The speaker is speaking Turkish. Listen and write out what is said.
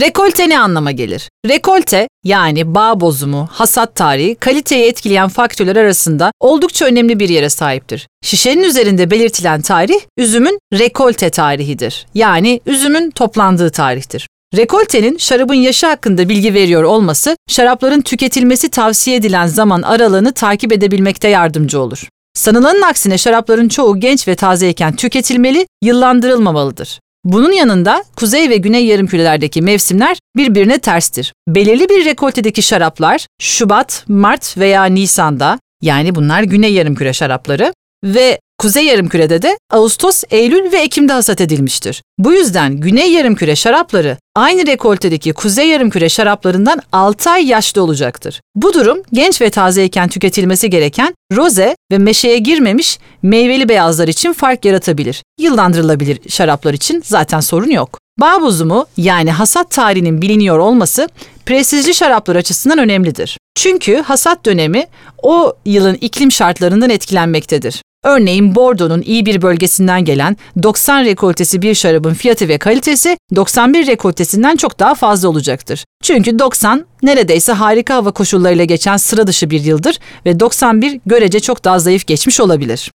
Rekolte ne anlama gelir? Rekolte yani bağ bozumu, hasat tarihi, kaliteyi etkileyen faktörler arasında oldukça önemli bir yere sahiptir. Şişenin üzerinde belirtilen tarih üzümün rekolte tarihidir. Yani üzümün toplandığı tarihtir. Rekoltenin şarabın yaşı hakkında bilgi veriyor olması, şarapların tüketilmesi tavsiye edilen zaman aralığını takip edebilmekte yardımcı olur. Sanılanın aksine şarapların çoğu genç ve tazeyken tüketilmeli, yıllandırılmamalıdır. Bunun yanında kuzey ve güney yarımkürelerdeki mevsimler birbirine terstir. Belirli bir rekoltedeki şaraplar Şubat, Mart veya Nisan'da yani bunlar güney yarımküre şarapları ve Kuzey yarımkürede de Ağustos, Eylül ve Ekim'de hasat edilmiştir. Bu yüzden Güney yarımküre şarapları aynı rekoltedeki Kuzey yarımküre şaraplarından 6 ay yaşlı olacaktır. Bu durum genç ve tazeyken tüketilmesi gereken roze ve meşeye girmemiş meyveli beyazlar için fark yaratabilir. Yıllandırılabilir şaraplar için zaten sorun yok. Bağ bozumu yani hasat tarihinin biliniyor olması prestijli şaraplar açısından önemlidir. Çünkü hasat dönemi o yılın iklim şartlarından etkilenmektedir. Örneğin Bordeaux'un iyi bir bölgesinden gelen 90 rekoltesi bir şarabın fiyatı ve kalitesi 91 rekoltesinden çok daha fazla olacaktır. Çünkü 90 neredeyse harika hava koşullarıyla geçen sıra dışı bir yıldır ve 91 görece çok daha zayıf geçmiş olabilir.